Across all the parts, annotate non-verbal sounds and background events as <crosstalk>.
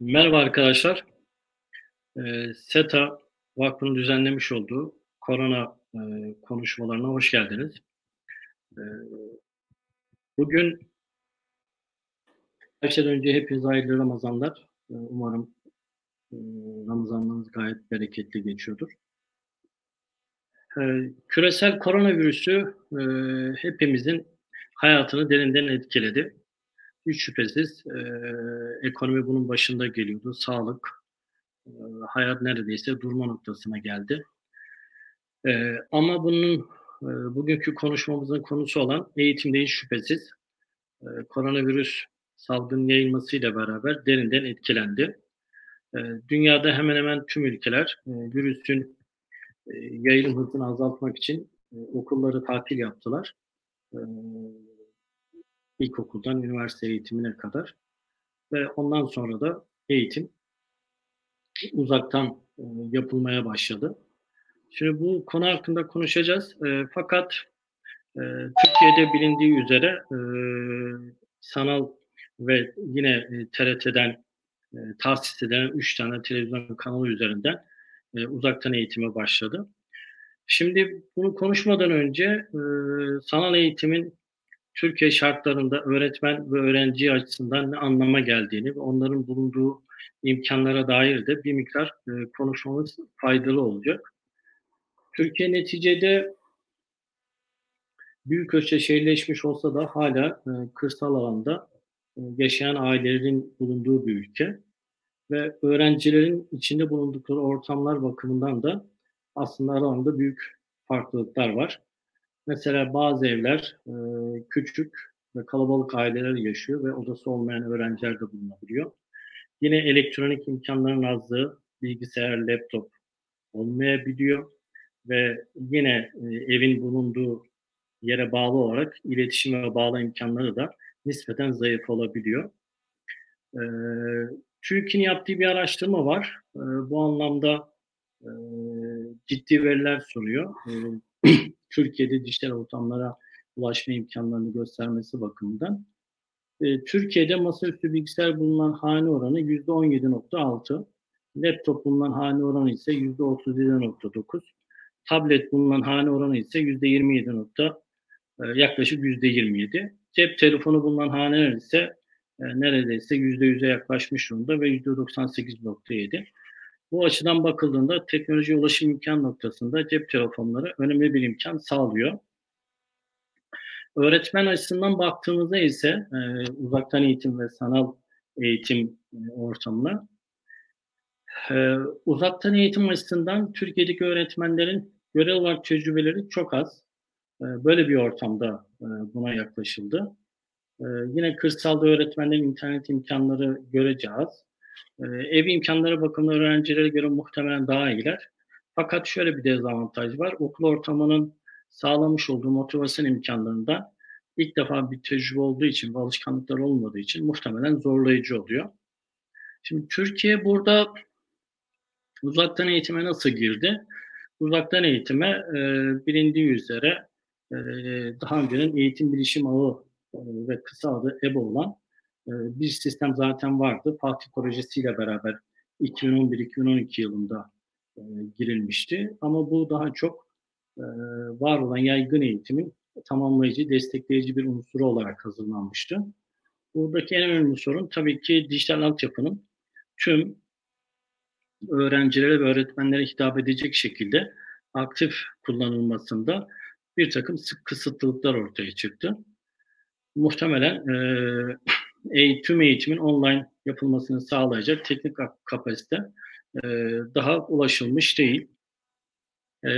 Merhaba arkadaşlar. Ee, SETA Vakfı'nın düzenlemiş olduğu korona e, konuşmalarına hoş geldiniz. Ee, bugün her şeyden önce hepiniz hayırlı Ramazanlar. Ee, umarım e, Ramazanlarınız gayet bereketli geçiyordur. Ee, küresel koronavirüsü e, hepimizin hayatını derinden etkiledi. Hiç şüphesiz e, ekonomi bunun başında geliyordu. Sağlık, e, hayat neredeyse durma noktasına geldi. E, ama bunun e, bugünkü konuşmamızın konusu olan eğitimde hiç şüphesiz e, koronavirüs salgın yayılmasıyla beraber derinden etkilendi. E, dünyada hemen hemen tüm ülkeler e, virüsün e, yayılım hızını azaltmak için e, okulları tatil yaptılar. E, ilkokuldan üniversite eğitimine kadar ve ondan sonra da eğitim uzaktan e, yapılmaya başladı. Şimdi bu konu hakkında konuşacağız. E, fakat e, Türkiye'de bilindiği üzere sanal ve yine TRT'den e, tahsis edilen 3 tane televizyon kanalı üzerinden uzaktan eğitime başladı. Şimdi bunu konuşmadan önce sanal eğitimin Türkiye şartlarında öğretmen ve öğrenci açısından ne anlama geldiğini ve onların bulunduğu imkanlara dair de bir miktar e, konuşmamız faydalı olacak. Türkiye neticede büyük ölçüde şehirleşmiş olsa da hala e, kırsal alanda e, yaşayan ailelerin bulunduğu bir ülke ve öğrencilerin içinde bulundukları ortamlar bakımından da aslında aralarında büyük farklılıklar var. Mesela bazı evler e, küçük ve kalabalık aileler yaşıyor ve odası olmayan öğrenciler de bulunabiliyor. Yine elektronik imkanların azlığı, bilgisayar, laptop olmayabiliyor ve yine e, evin bulunduğu yere bağlı olarak iletişim ve bağlı imkanları da nispeten zayıf olabiliyor. E, TÜİK'in yaptığı bir araştırma var. E, bu anlamda e, ciddi veriler sunuyor. E, <clears throat> Türkiye'de dijital ortamlara ulaşma imkanlarını göstermesi bakımından. E, Türkiye'de masaüstü bilgisayar bulunan hane oranı %17.6, laptop bulunan hane oranı ise %37.9, tablet bulunan hane oranı ise %27. E, yaklaşık %27. Cep telefonu bulunan haneler ise e, neredeyse %100'e yaklaşmış durumda ve %98.7. Bu açıdan bakıldığında teknoloji ulaşım imkan noktasında cep telefonları önemli bir imkan sağlıyor. Öğretmen açısından baktığımızda ise e, uzaktan eğitim ve sanal eğitim e, ortamına e, uzaktan eğitim açısından Türkiye'deki öğretmenlerin görev olarak tecrübeleri çok az. E, böyle bir ortamda e, buna yaklaşıldı. E, yine kırsalda öğretmenlerin internet imkanları görece az. E, ev imkanları bakımından öğrencilere göre muhtemelen daha iyiler. Fakat şöyle bir dezavantaj var. Okul ortamının sağlamış olduğu motivasyon imkanlarında ilk defa bir tecrübe olduğu için ve alışkanlıklar olmadığı için muhtemelen zorlayıcı oluyor. Şimdi Türkiye burada uzaktan eğitime nasıl girdi? Uzaktan eğitime e, bilindiği üzere e, daha öncenin eğitim bilişim ağı e, ve kısa adı EBA olan bir sistem zaten vardı. Fatih projesiyle beraber 2011-2012 yılında e, girilmişti. Ama bu daha çok e, var olan yaygın eğitimin tamamlayıcı, destekleyici bir unsuru olarak hazırlanmıştı. Buradaki en önemli sorun tabii ki dijital altyapının tüm öğrencilere ve öğretmenlere hitap edecek şekilde aktif kullanılmasında bir takım sık kısıtlılıklar ortaya çıktı. Muhtemelen e, tüm eğitimin online yapılmasını sağlayacak teknik kapasite e, daha ulaşılmış değil. Ee,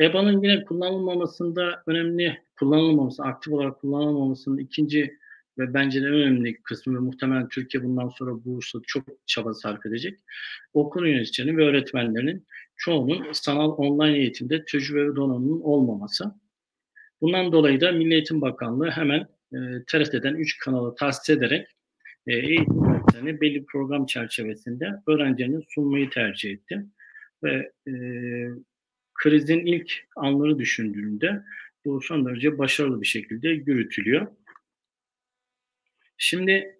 EBA'nın yine kullanılmamasında önemli, kullanılmaması, aktif olarak kullanılmamasının ikinci ve bence de önemli kısmı ve muhtemelen Türkiye bundan sonra bu hususta çok çaba sarf edecek. Okul yöneticilerinin ve öğretmenlerinin çoğunun sanal online eğitimde tecrübe ve donanımının olmaması. Bundan dolayı da Milli Eğitim Bakanlığı hemen e, TRT'den 3 kanalı tahsis ederek e, eğitim öğretmenleri belli bir program çerçevesinde öğrencilerinin sunmayı tercih etti. Ve e, krizin ilk anları düşündüğünde bu son derece başarılı bir şekilde yürütülüyor. Şimdi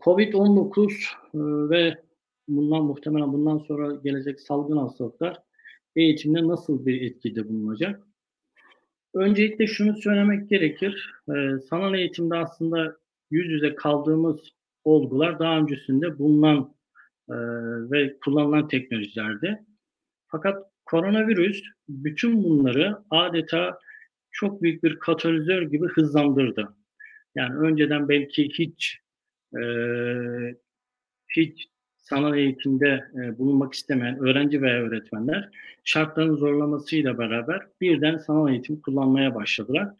Covid-19 ve bundan muhtemelen bundan sonra gelecek salgın hastalıklar eğitimde nasıl bir etkide bulunacak? Öncelikle şunu söylemek gerekir. Sanal eğitimde aslında yüz yüze kaldığımız olgular daha öncesinde bulunan ve kullanılan teknolojilerdi. Fakat koronavirüs bütün bunları adeta çok büyük bir katalizör gibi hızlandırdı. Yani önceden belki hiç e, hiç sanal eğitimde e, bulunmak istemeyen öğrenci veya öğretmenler şartların zorlamasıyla beraber birden sanal eğitim kullanmaya başladılar.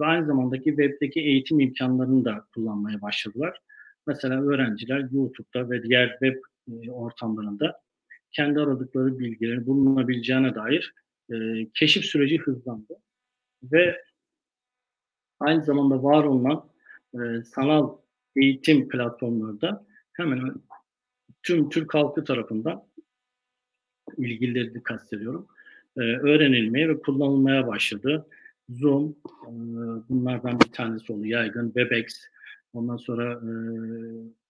Ve aynı zamandaki webdeki eğitim imkanlarını da kullanmaya başladılar. Mesela öğrenciler YouTube'da ve diğer web e, ortamlarında kendi aradıkları bilgilerin bulunabileceğine dair e, keşif süreci hızlandı. Ve aynı zamanda var olan sanal eğitim platformları da hemen tüm Türk halkı tarafından ilgilileri kastediyorum. E, öğrenilmeye ve kullanılmaya başladı. Zoom, e, bunlardan bir tanesi oldu yaygın, Webex, ondan sonra e,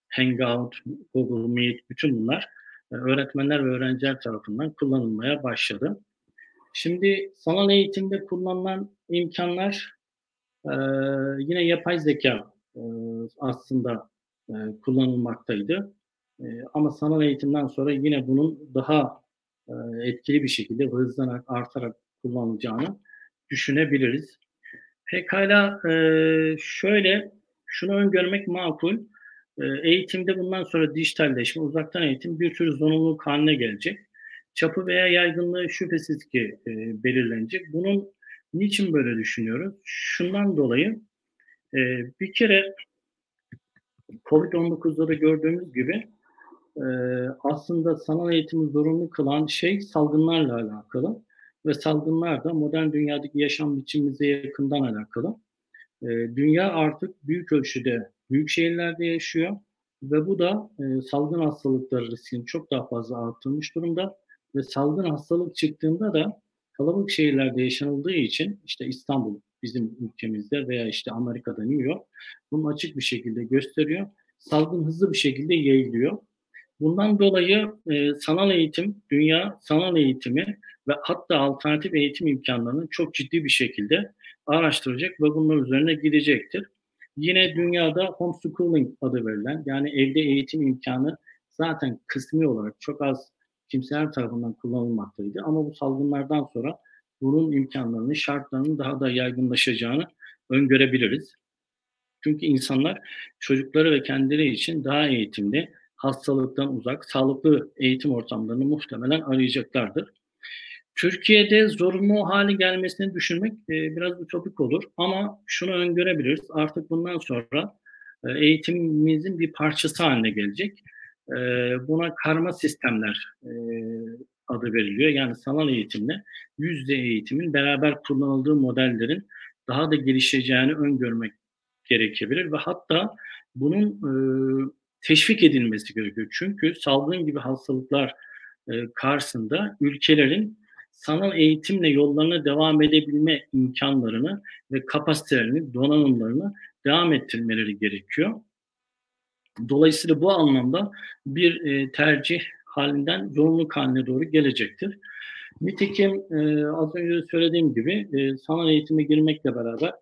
Hangout, Google Meet, bütün bunlar e, öğretmenler ve öğrenciler tarafından kullanılmaya başladı. Şimdi sanal eğitimde kullanılan imkanlar e, yine yapay zeka e, aslında e, kullanılmaktaydı. E, ama sanal eğitimden sonra yine bunun daha e, etkili bir şekilde hızlanarak, artarak kullanılacağını düşünebiliriz. Pekala e, şöyle şunu öngörmek makul. E, eğitimde bundan sonra dijitalleşme, uzaktan eğitim bir tür zorunluluk haline gelecek. Çapı veya yaygınlığı şüphesiz ki e, belirlenecek. Bunun niçin böyle düşünüyoruz? Şundan dolayı e, bir kere Covid-19'da da gördüğümüz gibi e, aslında sanal eğitimi zorunlu kılan şey salgınlarla alakalı ve salgınlar da modern dünyadaki yaşam biçimimize yakından alakalı. E, dünya artık büyük ölçüde büyük şehirlerde yaşıyor ve bu da e, salgın hastalıkları riskini çok daha fazla arttırmış durumda ve salgın hastalık çıktığında da kalabalık şehirlerde yaşanıldığı için işte İstanbul bizim ülkemizde veya işte Amerika'da New York bunu açık bir şekilde gösteriyor. Salgın hızlı bir şekilde yayılıyor. Bundan dolayı e, sanal eğitim, dünya sanal eğitimi ve hatta alternatif eğitim imkanlarını çok ciddi bir şekilde araştıracak ve bunlar üzerine gidecektir. Yine dünyada homeschooling adı verilen yani evde eğitim imkanı zaten kısmi olarak çok az kimseler tarafından kullanılmaktaydı. Ama bu salgınlardan sonra bunun imkanlarını, şartlarının daha da yaygınlaşacağını öngörebiliriz. Çünkü insanlar çocukları ve kendileri için daha eğitimli, hastalıktan uzak, sağlıklı eğitim ortamlarını muhtemelen arayacaklardır. Türkiye'de zorunlu hale gelmesini düşünmek e, biraz ütopik olur ama şunu öngörebiliriz. Artık bundan sonra e, eğitimimizin bir parçası haline gelecek. E, buna karma sistemler e, adı veriliyor. Yani sanal eğitimle yüzde eğitimin beraber kullanıldığı modellerin daha da gelişeceğini öngörmek gerekebilir ve hatta bunun e, teşvik edilmesi gerekiyor. Çünkü salgın gibi hastalıklar e, karşısında ülkelerin sanal eğitimle yollarına devam edebilme imkanlarını ve kapasitelerini, donanımlarını devam ettirmeleri gerekiyor. Dolayısıyla bu anlamda bir e, tercih halinden zorunluluk haline doğru gelecektir. Nitekim e, az önce söylediğim gibi e, sanal eğitime girmekle beraber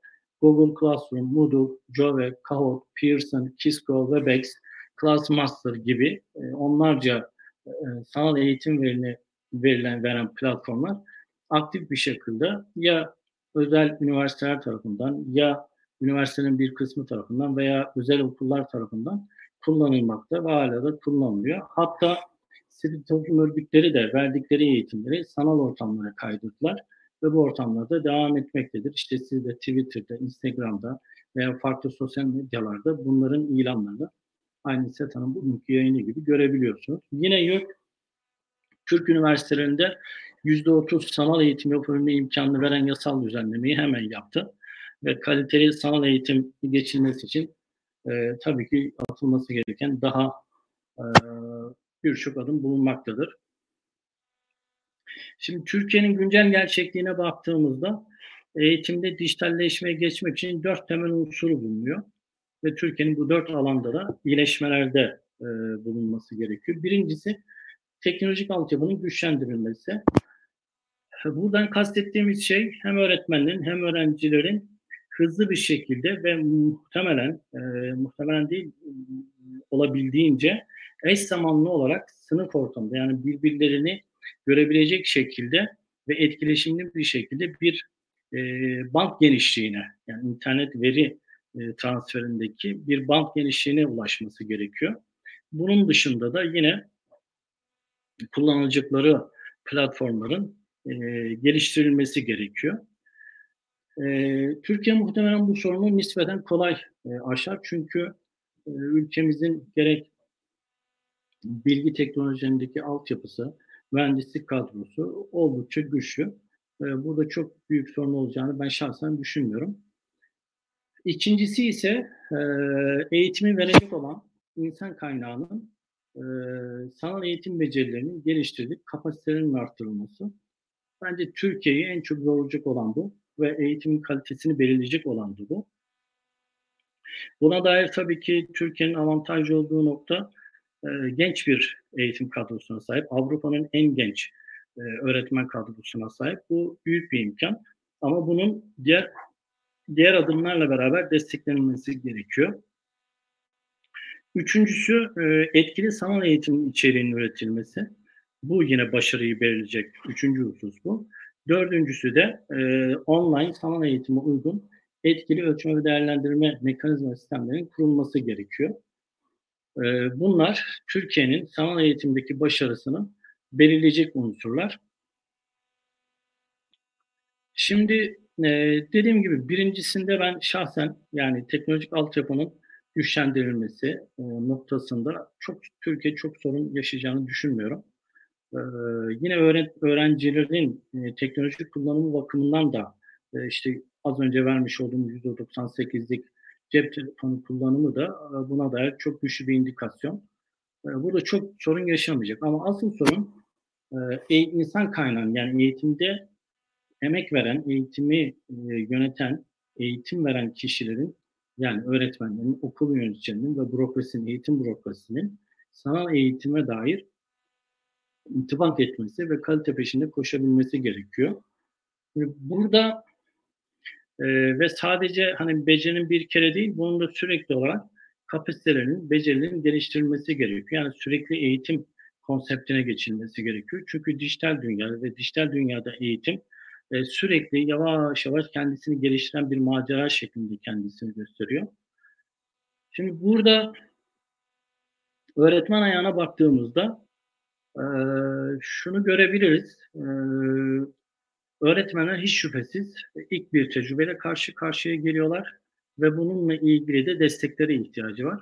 Google Classroom, Moodle, Jove, Kahoot, Pearson, Kisco, Webex, Classmaster gibi e, onlarca e, sanal eğitim verini verilen veren platformlar aktif bir şekilde ya özel üniversiteler tarafından ya üniversitenin bir kısmı tarafından veya özel okullar tarafından kullanılmakta ve hala da kullanılıyor. Hatta sivil toplum örgütleri de verdikleri eğitimleri sanal ortamlara kaydırdılar ve bu ortamlarda devam etmektedir. İşte siz de Twitter'da, Instagram'da veya farklı sosyal medyalarda bunların ilanlarını aynı SETA'nın bugünkü yayını gibi görebiliyorsunuz. Yine YÖK Türk üniversitelerinde %30 sanal eğitim yapabilme imkanını veren yasal düzenlemeyi hemen yaptı. Ve kaliteli sanal eğitim geçilmesi için e, tabii ki atılması gereken daha e, birçok adım bulunmaktadır. Şimdi Türkiye'nin güncel gerçekliğine baktığımızda eğitimde dijitalleşmeye geçmek için dört temel unsuru bulunuyor. Ve Türkiye'nin bu dört alanda da iyileşmelerde e, bulunması gerekiyor. Birincisi teknolojik altyapının güçlendirilmesi. Buradan kastettiğimiz şey hem öğretmenlerin hem öğrencilerin hızlı bir şekilde ve muhtemelen e, muhtemelen değil olabildiğince eş zamanlı olarak sınıf ortamında yani birbirlerini görebilecek şekilde ve etkileşimli bir şekilde bir e, band genişliğine yani internet veri e, transferindeki bir band genişliğine ulaşması gerekiyor. Bunun dışında da yine kullanılacakları platformların e, geliştirilmesi gerekiyor. E, Türkiye muhtemelen bu sorunu nispeten kolay e, aşar çünkü e, ülkemizin gerek bilgi teknolojilerindeki altyapısı, mühendislik kadrosu oldukça güçlü. E, burada çok büyük sorun olacağını ben şahsen düşünmüyorum. İkincisi ise e, eğitimi verecek olan insan kaynağının e, sanal eğitim becerilerinin geliştirilip kapasitelerinin arttırılması. Bence Türkiye'yi en çok zorlayacak olan bu ve eğitimin kalitesini belirleyecek olan bu. Buna dair tabii ki Türkiye'nin avantajlı olduğu nokta e, genç bir eğitim kadrosuna sahip. Avrupa'nın en genç e, öğretmen kadrosuna sahip. Bu büyük bir imkan. Ama bunun diğer diğer adımlarla beraber desteklenmesi gerekiyor. Üçüncüsü e, etkili sanal eğitim içeriğinin üretilmesi. Bu yine başarıyı belirleyecek üçüncü husus bu. Dördüncüsü de e, online sanal eğitime uygun etkili ölçme ve değerlendirme mekanizma sistemlerinin kurulması gerekiyor. E, bunlar Türkiye'nin sanal eğitimdeki başarısını belirleyecek unsurlar. Şimdi e, dediğim gibi birincisinde ben şahsen yani teknolojik altyapının güçlendirilmesi e, noktasında çok Türkiye çok sorun yaşayacağını düşünmüyorum. E, yine öğren, öğrencilerin e, teknolojik kullanımı bakımından da e, işte az önce vermiş olduğum %98'lik cep telefonu kullanımı da e, buna dair çok güçlü bir indikasyon. E, burada çok sorun yaşamayacak ama asıl sorun e, insan kaynağı yani eğitimde emek veren, eğitimi e, yöneten, eğitim veren kişilerin yani öğretmenlerin, okul yöneticilerinin ve bürokrasinin, eğitim bürokrasinin sanal eğitime dair intibak etmesi ve kalite peşinde koşabilmesi gerekiyor. Burada e, ve sadece hani becerinin bir kere değil, bunun da sürekli olarak kapasitelerinin, becerilerin geliştirilmesi gerekiyor. Yani sürekli eğitim konseptine geçilmesi gerekiyor. Çünkü dijital dünyada ve dijital dünyada eğitim e, sürekli yavaş yavaş kendisini geliştiren bir macera şeklinde kendisini gösteriyor. Şimdi burada öğretmen ayağına baktığımızda e, şunu görebiliriz. E, öğretmenler hiç şüphesiz ilk bir tecrübeyle karşı karşıya geliyorlar ve bununla ilgili de desteklere ihtiyacı var.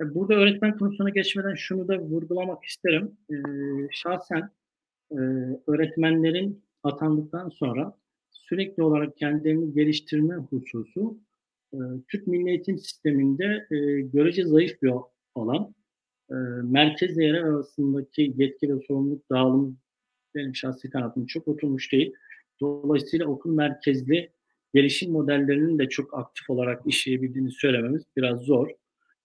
E, burada öğretmen konusuna geçmeden şunu da vurgulamak isterim. E, şahsen e, öğretmenlerin atandıktan sonra sürekli olarak kendilerini geliştirme hususu e, Türk Milli Eğitim Sistemi'nde e, görece zayıf bir alan. E, merkez yerel arasındaki yetki ve sorumluluk dağılımı benim şahsi kanatım çok oturmuş değil. Dolayısıyla okul merkezli gelişim modellerinin de çok aktif olarak işleyebildiğini söylememiz biraz zor.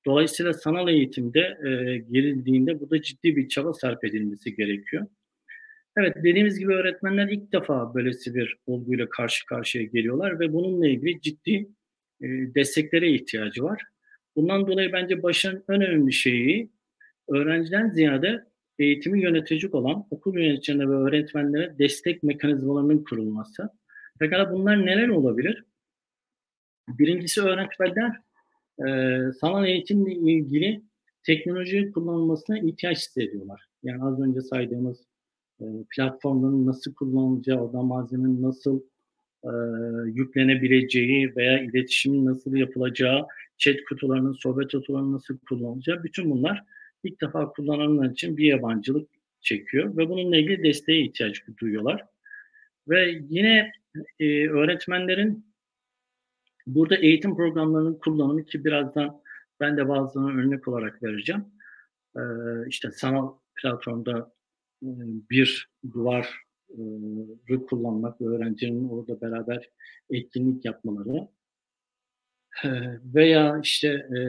Dolayısıyla sanal eğitimde e, girildiğinde burada ciddi bir çaba sarf edilmesi gerekiyor. Evet dediğimiz gibi öğretmenler ilk defa böylesi bir olguyla karşı karşıya geliyorlar ve bununla ilgili ciddi e, desteklere ihtiyacı var. Bundan dolayı bence başın en önemli şeyi öğrenciden ziyade eğitimi yönetecek olan okul yöneticilerine ve öğretmenlere destek mekanizmalarının kurulması. Pekala bunlar neler olabilir? Birincisi öğretmenler e, sanal eğitimle ilgili teknoloji kullanılmasına ihtiyaç hissediyorlar. Yani az önce saydığımız platformların nasıl kullanılacağı, orada malzemenin nasıl e, yüklenebileceği veya iletişimin nasıl yapılacağı, chat kutularının, sohbet kutularının nasıl kullanılacağı bütün bunlar ilk defa kullananlar için bir yabancılık çekiyor ve bununla ilgili desteğe ihtiyaç duyuyorlar. Ve yine e, öğretmenlerin burada eğitim programlarının kullanımı ki birazdan ben de bazılarına örnek olarak vereceğim. E, işte sanal platformda bir duvar kullanmak ve öğrencinin orada beraber etkinlik yapmaları veya işte e,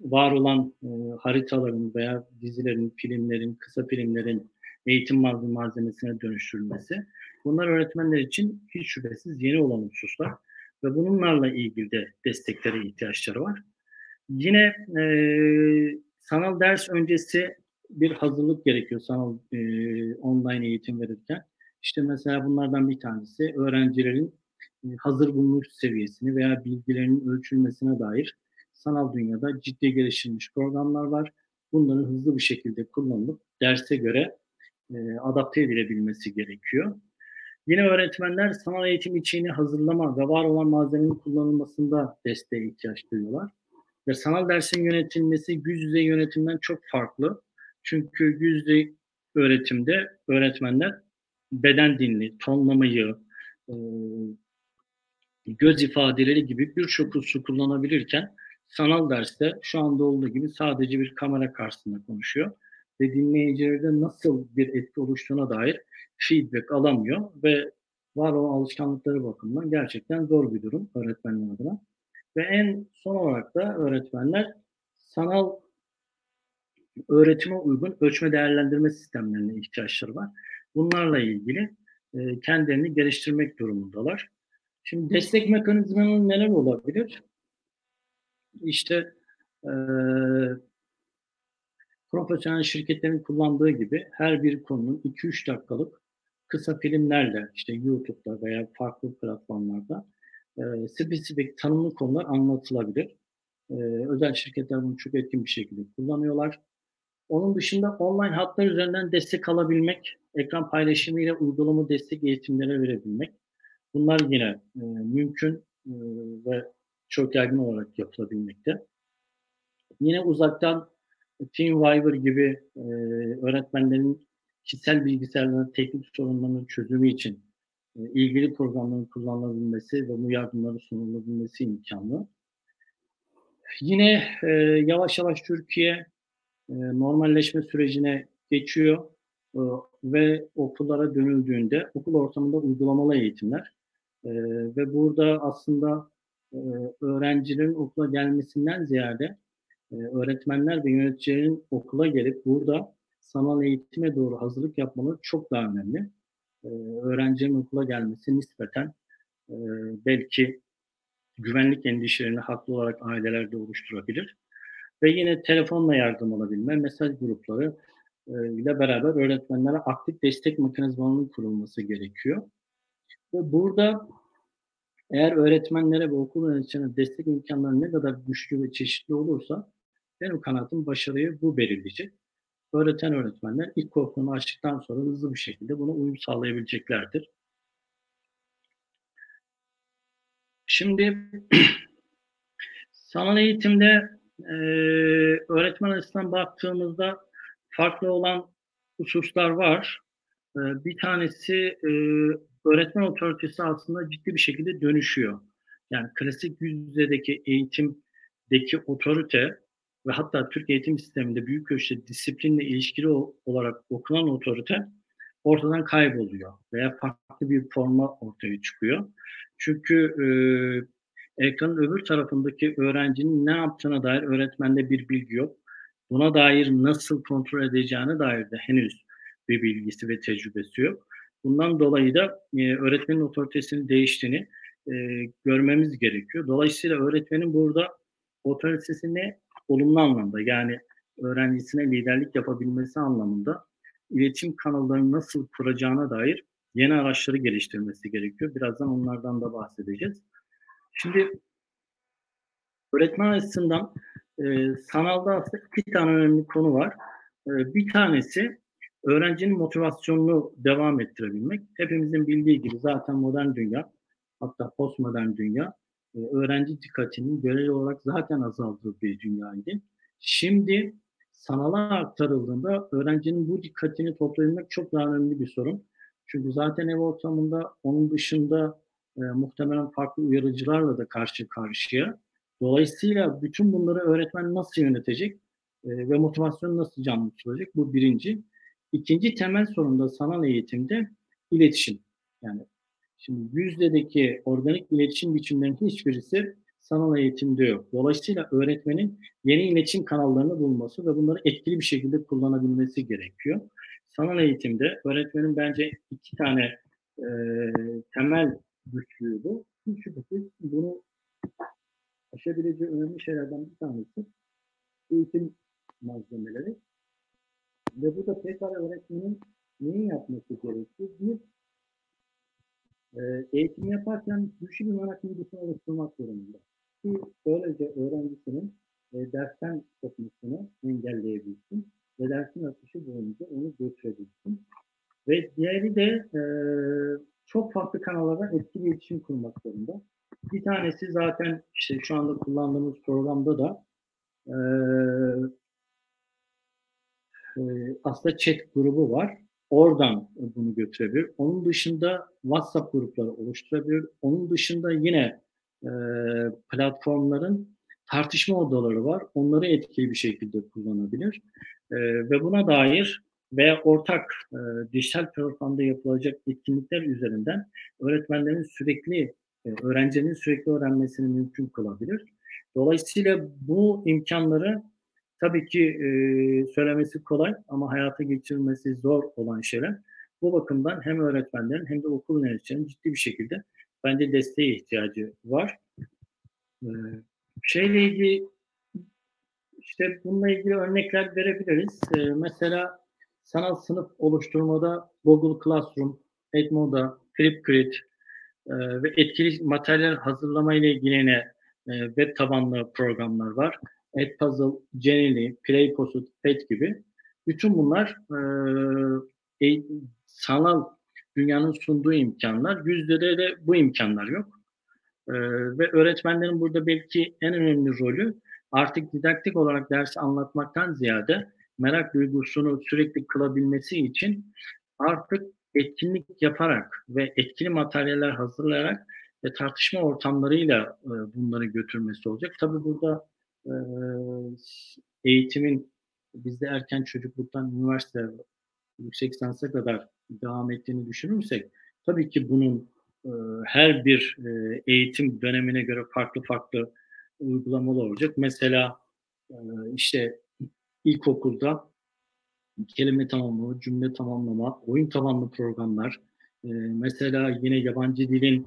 var olan e, haritaların veya dizilerin, filmlerin, kısa filmlerin eğitim malzemesine dönüştürülmesi. Bunlar öğretmenler için hiç şüphesiz yeni olan hususlar ve bunlarla ilgili de desteklere ihtiyaçları var. Yine e, sanal ders öncesi bir hazırlık gerekiyor sanal e, online eğitim verirken. İşte mesela bunlardan bir tanesi öğrencilerin e, hazır bulunuş seviyesini veya bilgilerinin ölçülmesine dair sanal dünyada ciddi geliştirilmiş programlar var. Bunların hızlı bir şekilde kullanılıp derse göre e, adapte edilebilmesi gerekiyor. Yine öğretmenler sanal eğitim içini hazırlama ve var olan malzemenin kullanılmasında desteğe ihtiyaç duyuyorlar. Ve sanal dersin yönetilmesi yüz yüze yönetimden çok farklı. Çünkü yüz yüze öğretimde öğretmenler beden dilini, tonlamayı, e, göz ifadeleri gibi birçok unsur kullanabilirken sanal derste şu anda olduğu gibi sadece bir kamera karşısında konuşuyor ve dinleyicilerde nasıl bir etki oluştuğuna dair feedback alamıyor ve var olan alışkanlıkları bakımından gerçekten zor bir durum öğretmenler adına. Ve en son olarak da öğretmenler sanal öğretime uygun ölçme değerlendirme sistemlerine ihtiyaçları var. Bunlarla ilgili e, kendilerini geliştirmek durumundalar. Şimdi destek mekanizmanın neler olabilir? İşte e, profesyonel şirketlerin kullandığı gibi her bir konunun 2-3 dakikalık kısa filmlerle işte YouTube'da veya farklı platformlarda e, spesifik tanımlı konular anlatılabilir. E, özel şirketler bunu çok etkin bir şekilde kullanıyorlar. Onun dışında online hatlar üzerinden destek alabilmek, ekran paylaşımı ile uygulama destek eğitimlere verebilmek. Bunlar yine e, mümkün e, ve çok yaygın olarak yapılabilmekte. Yine uzaktan TeamViewer gibi e, öğretmenlerin kişisel bilgisayarların teknik sorunlarının çözümü için e, ilgili programların kullanılabilmesi ve bu yardımları sunulabilmesi imkanlı. Yine e, yavaş yavaş Türkiye e, normalleşme sürecine geçiyor e, ve okullara dönüldüğünde okul ortamında uygulamalı eğitimler e, ve burada aslında e, öğrencilerin okula gelmesinden ziyade öğretmenler ve yöneticilerin okula gelip burada sanal eğitime doğru hazırlık yapmaları çok daha önemli. E, öğrencilerin okula gelmesi nispeten belki güvenlik endişelerini haklı olarak ailelerde oluşturabilir. Ve yine telefonla yardım alabilme, mesaj grupları ile beraber öğretmenlere aktif destek mekanizmalarının kurulması gerekiyor. Ve burada eğer öğretmenlere ve okul yöneticilerine destek imkanları ne kadar güçlü ve çeşitli olursa benim kanaatim başarıyı bu belirleyecek. Öğreten öğretmenler ilk korkunu açtıktan sonra hızlı bir şekilde buna uyum sağlayabileceklerdir. Şimdi <clears throat> sanal eğitimde e, öğretmen açısından baktığımızda farklı olan hususlar var. E, bir tanesi e, öğretmen otoritesi aslında ciddi bir şekilde dönüşüyor. Yani klasik yüz eğitimdeki otorite ve hatta Türk eğitim sisteminde büyük ölçüde disiplinle ilişkili olarak okunan otorite ortadan kayboluyor veya farklı bir forma ortaya çıkıyor. Çünkü e, ekranın öbür tarafındaki öğrencinin ne yaptığına dair öğretmende bir bilgi yok. Buna dair nasıl kontrol edeceğine dair de henüz bir bilgisi ve tecrübesi yok. Bundan dolayı da e, öğretmenin otoritesinin değiştiğini e, görmemiz gerekiyor. Dolayısıyla öğretmenin burada otoritesini olumlu anlamda yani öğrencisine liderlik yapabilmesi anlamında iletişim kanallarını nasıl kuracağına dair yeni araçları geliştirmesi gerekiyor. Birazdan onlardan da bahsedeceğiz. Şimdi öğretmen açısından e, sanalda aslında iki tane önemli konu var. E, bir tanesi öğrencinin motivasyonunu devam ettirebilmek. Hepimizin bildiği gibi zaten modern dünya hatta postmodern dünya e, öğrenci dikkatinin göreli olarak zaten azaldığı bir dünyaydı. Şimdi sanala aktarıldığında öğrencinin bu dikkatini toplayabilmek çok daha önemli bir sorun. Çünkü zaten ev ortamında onun dışında e, muhtemelen farklı uyarıcılarla da karşı karşıya. Dolayısıyla bütün bunları öğretmen nasıl yönetecek e, ve motivasyonu nasıl canlı tutacak? Bu birinci. İkinci temel sorun da sanal eğitimde iletişim. Yani şimdi yüzdedeki organik iletişim biçimlerinin hiçbirisi sanal eğitimde yok. Dolayısıyla öğretmenin yeni iletişim kanallarını bulması ve bunları etkili bir şekilde kullanabilmesi gerekiyor. Sanal eğitimde öğretmenin bence iki tane e, temel güçlüğü bu. Bir şüphesiz bunu aşabileceği önemli şeylerden bir tanesi eğitim malzemeleri. Ve bu da tekrar öğretmenin neyi yapması gerekiyor? Bir, e, eğitim yaparken güçlü bir merak duygusunu oluşturmak zorunda. Ki böylece öğrencisinin e, dersten kopmasını engelleyebilsin ve dersin akışı boyunca onu götürebilsin. Ve diğeri de e, çok farklı kanallardan etkili iletişim kurmak zorunda. Bir tanesi zaten işte şu anda kullandığımız programda da e, aslında chat grubu var. Oradan bunu götürebilir. Onun dışında WhatsApp grupları oluşturabilir. Onun dışında yine e, platformların tartışma odaları var. Onları etkili bir şekilde kullanabilir. E, ve buna dair veya ortak e, dijital platformda yapılacak etkinlikler üzerinden öğretmenlerin sürekli, e, öğrencinin sürekli öğrenmesini mümkün kılabilir. Dolayısıyla bu imkanları tabii ki e, söylemesi kolay ama hayata geçirmesi zor olan şeyler. Bu bakımdan hem öğretmenlerin hem de okul yöneticilerinin ciddi bir şekilde bence desteğe ihtiyacı var. E, şeyle ilgili işte bununla ilgili örnekler verebiliriz. E, mesela sanal sınıf oluşturmada Google Classroom, Edmodo, Flipgrid e, ve etkili materyal hazırlama ile ilgili yine e, web tabanlı programlar var. Edpuzzle, Genially, PlayPosit, Pet gibi. Bütün bunlar e, e, sanal dünyanın sunduğu imkanlar. Yüzde de, de bu imkanlar yok. E, ve öğretmenlerin burada belki en önemli rolü artık didaktik olarak dersi anlatmaktan ziyade merak duygusunu sürekli kılabilmesi için artık etkinlik yaparak ve etkili materyaller hazırlayarak ve tartışma ortamlarıyla e, bunları götürmesi olacak. Tabii burada e, eğitimin bizde erken çocukluktan üniversite yüksek lisansa kadar devam ettiğini düşünürsek tabii ki bunun e, her bir eğitim dönemine göre farklı farklı uygulamalı olacak. Mesela işte ilkokulda kelime tamamlama, cümle tamamlama, oyun tabanlı programlar, e, mesela yine yabancı dilin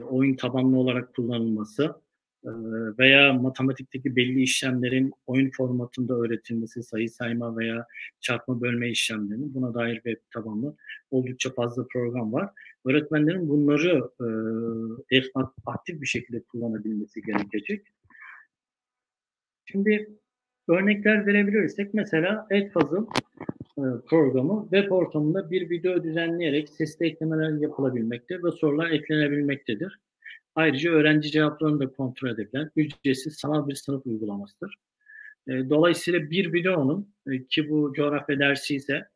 e, oyun tabanlı olarak kullanılması e, veya matematikteki belli işlemlerin oyun formatında öğretilmesi, sayı sayma veya çarpma bölme işlemlerinin buna dair web tabanlı oldukça fazla program var. Öğretmenlerin bunları e, aktif bir şekilde kullanabilmesi gerekecek. Şimdi örnekler verebilirsek mesela Edpuzzle e, programı web ortamında bir video düzenleyerek sesli eklemeler yapılabilmekte ve sorular eklenebilmektedir. Ayrıca öğrenci cevaplarını da kontrol edebilen ücretsiz sanal bir sınıf uygulamasıdır. E, dolayısıyla bir videonun e, ki bu coğrafya dersi ise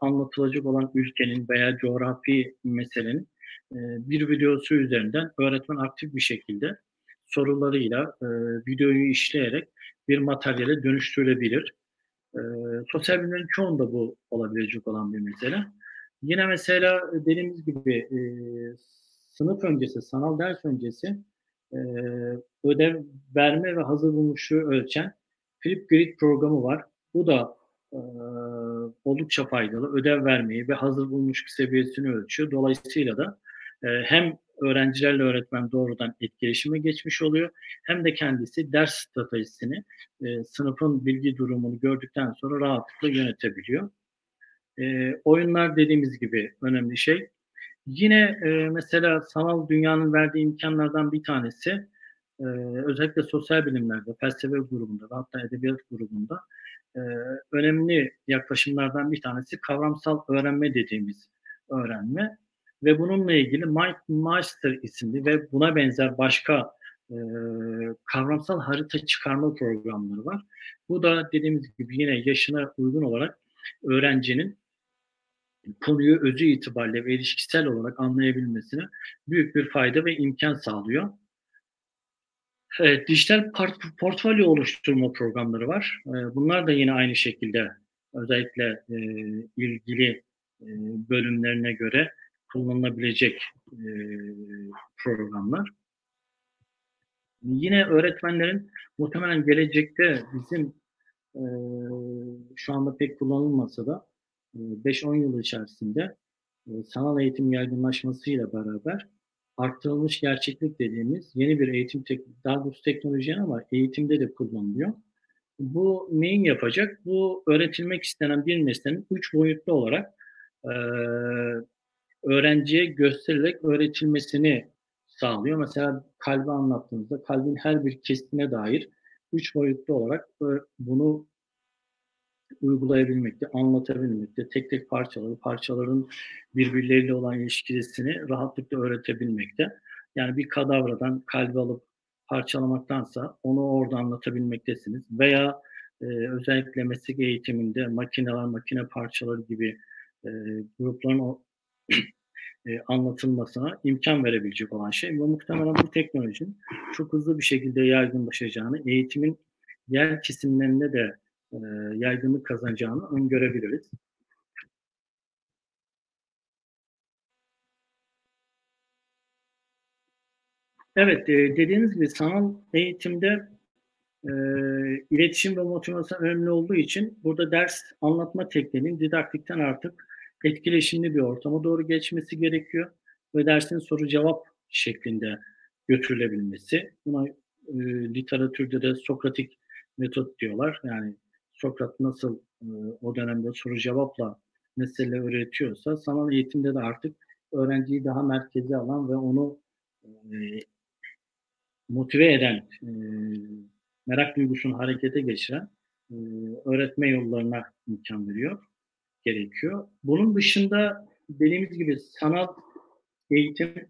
anlatılacak olan ülkenin veya coğrafi meselenin bir videosu üzerinden öğretmen aktif bir şekilde sorularıyla videoyu işleyerek bir materyale dönüştürülebilir. E, sosyal bilimlerin çoğunda bu olabilecek olan bir mesele. Yine mesela dediğimiz gibi e, sınıf öncesi, sanal ders öncesi e, ödev verme ve hazır bulmuşu ölçen Flipgrid programı var. Bu da e, oldukça faydalı. Ödev vermeyi ve hazır bulmuş seviyesini ölçüyor. Dolayısıyla da e, hem öğrencilerle öğretmen doğrudan etkileşime geçmiş oluyor. Hem de kendisi ders stratejisini, e, sınıfın bilgi durumunu gördükten sonra rahatlıkla yönetebiliyor. E, oyunlar dediğimiz gibi önemli şey. Yine e, mesela sanal dünyanın verdiği imkanlardan bir tanesi e, özellikle sosyal bilimlerde, felsefe grubunda ve hatta edebiyat grubunda e, önemli yaklaşımlardan bir tanesi kavramsal öğrenme dediğimiz öğrenme ve bununla ilgili Mike Master isimli ve buna benzer başka e, kavramsal harita çıkarma programları var. Bu da dediğimiz gibi yine yaşına uygun olarak öğrencinin konuyu özü itibariyle ve ilişkisel olarak anlayabilmesine büyük bir fayda ve imkan sağlıyor. Evet, dijital portfolyo oluşturma programları var. Bunlar da yine aynı şekilde özellikle e, ilgili e, bölümlerine göre kullanılabilecek e, programlar. Yine öğretmenlerin muhtemelen gelecekte bizim e, şu anda pek kullanılmasa da e, 5-10 yıl içerisinde e, sanal eğitim yaygınlaşmasıyla beraber arttırılmış gerçeklik dediğimiz yeni bir eğitim tek, daha doğrusu teknoloji ama eğitimde de kullanılıyor. Bu neyin yapacak? Bu öğretilmek istenen bir mesleğin üç boyutlu olarak e, öğrenciye gösterilerek öğretilmesini sağlıyor. Mesela kalbi anlattığımızda kalbin her bir kesitine dair üç boyutlu olarak bunu uygulayabilmekte, anlatabilmekte, tek tek parçaları, parçaların birbirleriyle olan ilişkisini rahatlıkla öğretebilmekte. Yani bir kadavradan kalbi alıp parçalamaktansa onu orada anlatabilmektesiniz. Veya e, özellikle meslek eğitiminde makineler, makine parçaları gibi e, grupların e, anlatılmasına imkan verebilecek olan şey ve muhtemelen bu teknolojinin çok hızlı bir şekilde yaygınlaşacağını, eğitimin diğer kesimlerinde de e, yaygınlık kazanacağını öngörebiliriz. Evet, e, dediğiniz gibi sanal eğitimde e, iletişim ve motivasyon önemli olduğu için burada ders anlatma tekniğinin didaktikten artık etkileşimli bir ortama doğru geçmesi gerekiyor ve dersin soru cevap şeklinde götürülebilmesi. Buna e, literatürde de Sokratik metot diyorlar. Yani Sokrat nasıl e, o dönemde soru cevapla mesele öğretiyorsa sanal eğitimde de artık öğrenciyi daha merkeze alan ve onu e, motive eden, e, merak duygusunu harekete geçiren e, öğretme yollarına imkan veriyor, gerekiyor. Bunun dışında dediğimiz gibi sanal eğitim,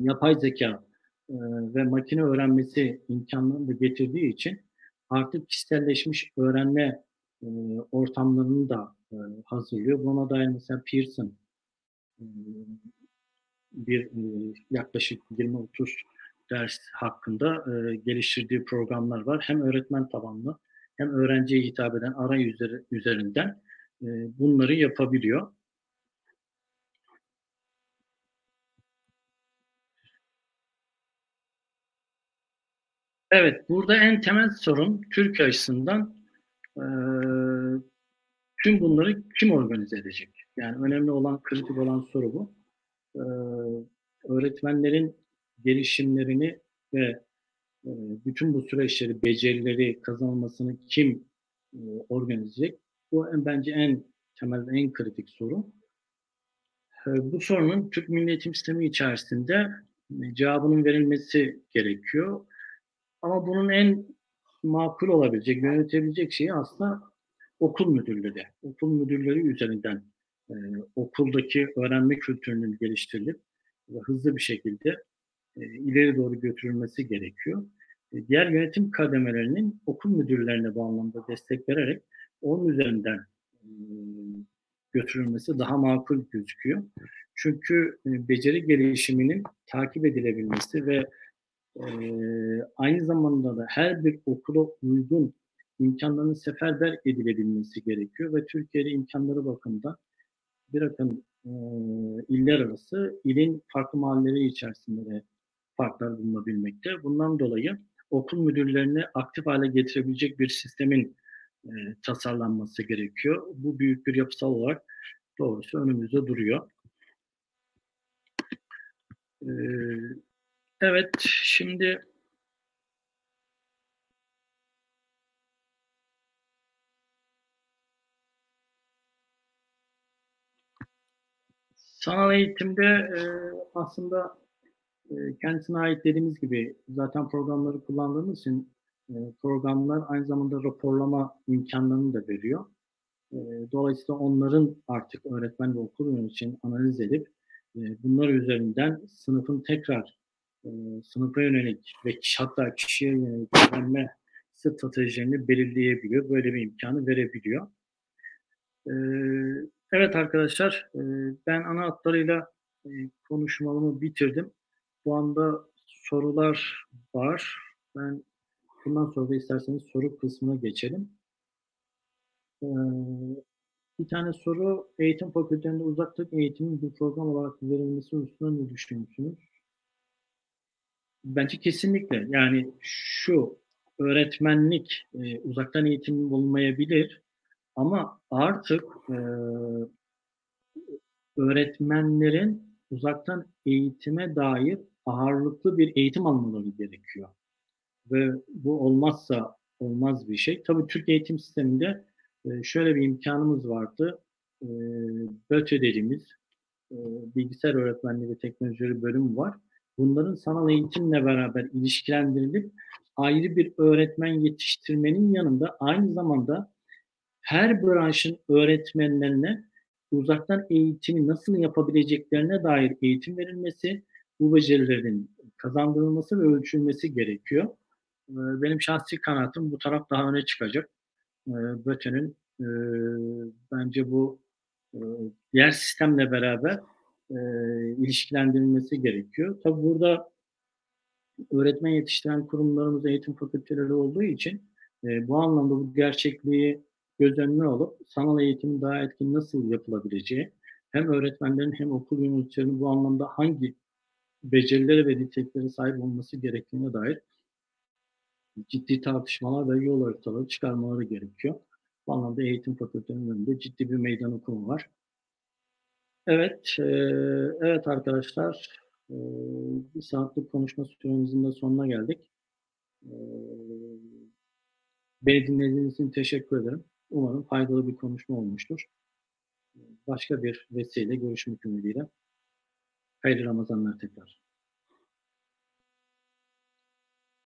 yapay zeka e, ve makine öğrenmesi imkanlarını da getirdiği için artık kişiselleşmiş öğrenme e, ortamlarını da e, hazırlıyor. Buna dair mesela Pearson bir yaklaşık 20-30 ders hakkında geliştirdiği programlar var. Hem öğretmen tabanlı hem öğrenciye hitap eden arayüzleri üzerinden e, bunları yapabiliyor. Evet, burada en temel sorun Türkiye açısından e, tüm bunları kim organize edecek? Yani önemli olan, kritik olan soru bu. E, öğretmenlerin gelişimlerini ve e, bütün bu süreçleri, becerileri kazanılmasını kim e, organize edecek? Bu en, bence en temel, en kritik soru. E, bu sorunun Türk Milli Eğitim Sistemi içerisinde e, cevabının verilmesi gerekiyor. Ama bunun en makul olabilecek, yönetebilecek şeyi aslında okul müdürleri. Okul müdürleri üzerinden e, okuldaki öğrenme kültürünün geliştirilip ve hızlı bir şekilde e, ileri doğru götürülmesi gerekiyor. E, diğer yönetim kademelerinin okul müdürlerine bu anlamda destek vererek onun üzerinden götürülmesi daha makul gözüküyor. Çünkü beceri gelişiminin takip edilebilmesi ve aynı zamanda da her bir okula uygun imkanların seferber edilebilmesi gerekiyor ve Türkiye'de imkanları bakımından bir akım iller arası ilin farklı mahalleleri içerisinde de farklar bulunabilmekte. Bundan dolayı okul müdürlerini aktif hale getirebilecek bir sistemin e, tasarlanması gerekiyor. Bu büyük bir yapısal olarak doğrusu önümüzde duruyor. E, evet, şimdi sanal eğitimde e, aslında e, kendisine ait dediğimiz gibi zaten programları kullandığımız için programlar aynı zamanda raporlama imkanlarını da veriyor. E, dolayısıyla onların artık öğretmen ve okul için analiz edip e, bunlar üzerinden sınıfın tekrar e, sınıfa yönelik ve hatta kişiye yönelik öğrenme stratejilerini belirleyebiliyor. Böyle bir imkanı verebiliyor. E, evet arkadaşlar, e, ben ana hatlarıyla konuşmamı bitirdim. Bu anda sorular var. Ben bundan sonra da isterseniz soru kısmına geçelim. Ee, bir tane soru, eğitim fakültelerinde uzaklık eğitimin bir program olarak verilmesi hususunda ne düşünüyorsunuz? Bence kesinlikle. Yani şu, öğretmenlik, eee, uzaktan eğitim olmayabilir ama artık, eee, öğretmenlerin uzaktan eğitime dair ağırlıklı bir eğitim almaları gerekiyor ve bu olmazsa olmaz bir şey. Tabii Türk eğitim sisteminde, eee, şöyle bir imkânımız vardı. BÖTÖ dediğimiz, eee, bilgisayar öğretmenliği ve teknolojileri bölümü var. Bunların sanal eğitimle beraber ilişkilendirilip ayrı bir öğretmen yetiştirmenin yanında aynı zamanda her branşın öğretmenlerine uzaktan eğitimi nasıl yapabileceklerine dair eğitim verilmesi, bu becerilerin kazandırılması ve ölçülmesi gerekiyor. Eee, benim şahsi kanaatim bu taraf daha öne çıkacak. Eee, BÖTÖ'nün, eee, bence bu, eee, diğer sistemle beraber, eee, ilişkilendirilmesi gerekiyor. Tabii burada öğretmen yetiştiren kurumlarımız eğitim fakülteleri olduğu için, bu anlamda bu gerçekliği göz önüne alıp sanal eğitimin daha etkin nasıl yapılabileceği, hem öğretmenlerin hem okul yöneticilerinin bu anlamda hangi becerilere ve niteliklere sahip olması gerektiğine dair ciddi tartışmalar ve yol haritaları çıkarmaları gerekiyor. Bu anlamda eğitim fakültelerinin önünde ciddi bir meydan okuma var. Evet, eee, evet arkadaşlar, eee, 1 saatlik konuşma süremizin de sonuna geldik. Eee, beni dinlediğiniz için teşekkür ederim. Umarım faydalı bir konuşma olmuştur. Başka bir vesileyle görüşmek ümidiyle. Hayırlı Ramazanlar tekrar.